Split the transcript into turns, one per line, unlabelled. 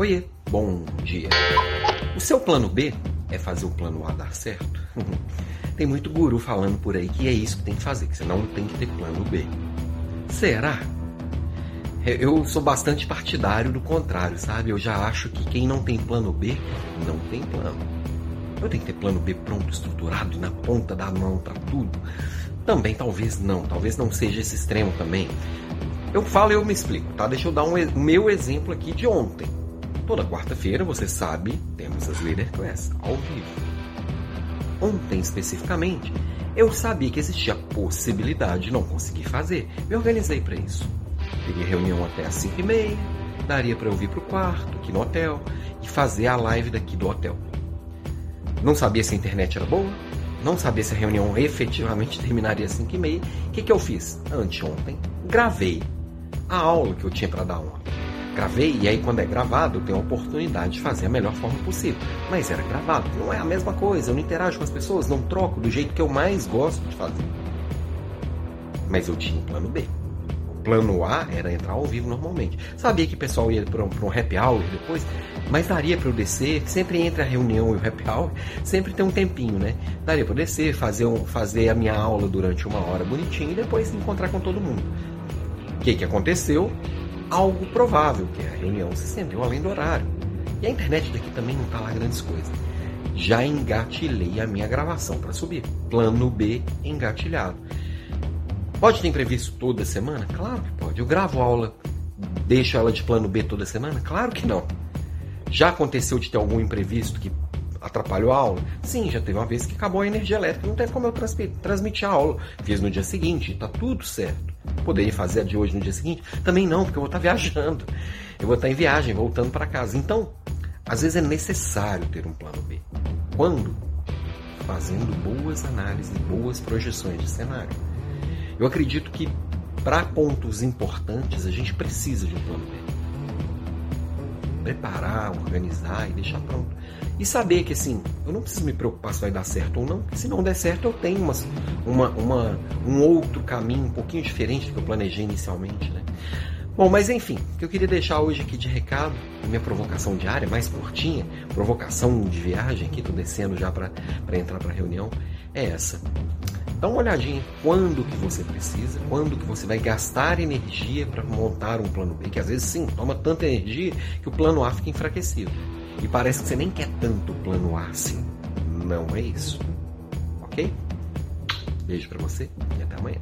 Oiê, bom dia. O seu plano B é fazer o plano A dar certo? tem muito guru falando por aí que é isso que tem que fazer, que você não tem que ter plano B. Será? Eu sou bastante partidário do contrário, sabe? Eu já acho que quem não tem plano B não tem plano. Eu tenho que ter plano B pronto, estruturado e na ponta da mão para tudo. Também talvez não, talvez não seja esse extremo também. Eu falo e eu me explico, tá? Deixa eu dar um meu exemplo aqui de ontem. Toda quarta-feira, você sabe, temos as Leader Class ao vivo. Ontem, especificamente, eu sabia que existia possibilidade de não conseguir fazer. Me organizei para isso. Teria reunião até às 5 e meia, daria para eu vir para o quarto, aqui no hotel, e fazer a live daqui do hotel. Não sabia se a internet era boa, não sabia se a reunião efetivamente terminaria às 5 e meia. O que, que eu fiz? Anteontem, gravei a aula que eu tinha para dar ontem. Gravei e aí quando é gravado eu tenho a oportunidade de fazer a melhor forma possível. Mas era gravado, não é a mesma coisa, eu não interajo com as pessoas, não troco do jeito que eu mais gosto de fazer. Mas eu tinha um plano B. O plano A era entrar ao vivo normalmente. Sabia que o pessoal ia para um, um happy hour depois, mas daria para eu descer, sempre entre a reunião e o happy hour, sempre tem um tempinho, né? Daria para eu descer, fazer, um, fazer a minha aula durante uma hora bonitinho e depois encontrar com todo mundo. O que, que aconteceu? Algo provável, que a reunião se estendeu além do horário. E a internet daqui também não está lá grandes coisas. Já engatilhei a minha gravação para subir. Plano B engatilhado. Pode ter imprevisto toda semana? Claro que pode. Eu gravo aula, deixo ela de plano B toda semana? Claro que não. Já aconteceu de ter algum imprevisto que atrapalhou a aula? Sim, já teve uma vez que acabou a energia elétrica, não teve como eu transmitir a aula. Fiz no dia seguinte, tá tudo certo. Poderia fazer a de hoje no dia seguinte? Também não, porque eu vou estar viajando. Eu vou estar em viagem, voltando para casa. Então, às vezes é necessário ter um plano B. Quando? Fazendo boas análises, boas projeções de cenário. Eu acredito que para pontos importantes a gente precisa de um plano B. Preparar, organizar e deixar pronto. E saber que assim, eu não preciso me preocupar se vai dar certo ou não, porque se não der certo eu tenho uma, uma, uma, um outro caminho um pouquinho diferente do que eu planejei inicialmente. Né? Bom, mas enfim, o que eu queria deixar hoje aqui de recado, minha provocação diária, mais curtinha, provocação de viagem, aqui tô descendo já para entrar para a reunião, é essa. Dá uma olhadinha quando que você precisa, quando que você vai gastar energia para montar um plano B, que às vezes sim, toma tanta energia que o plano A fica enfraquecido. E parece que você nem quer tanto plano A assim. Não é isso. Ok? Beijo para você e até amanhã.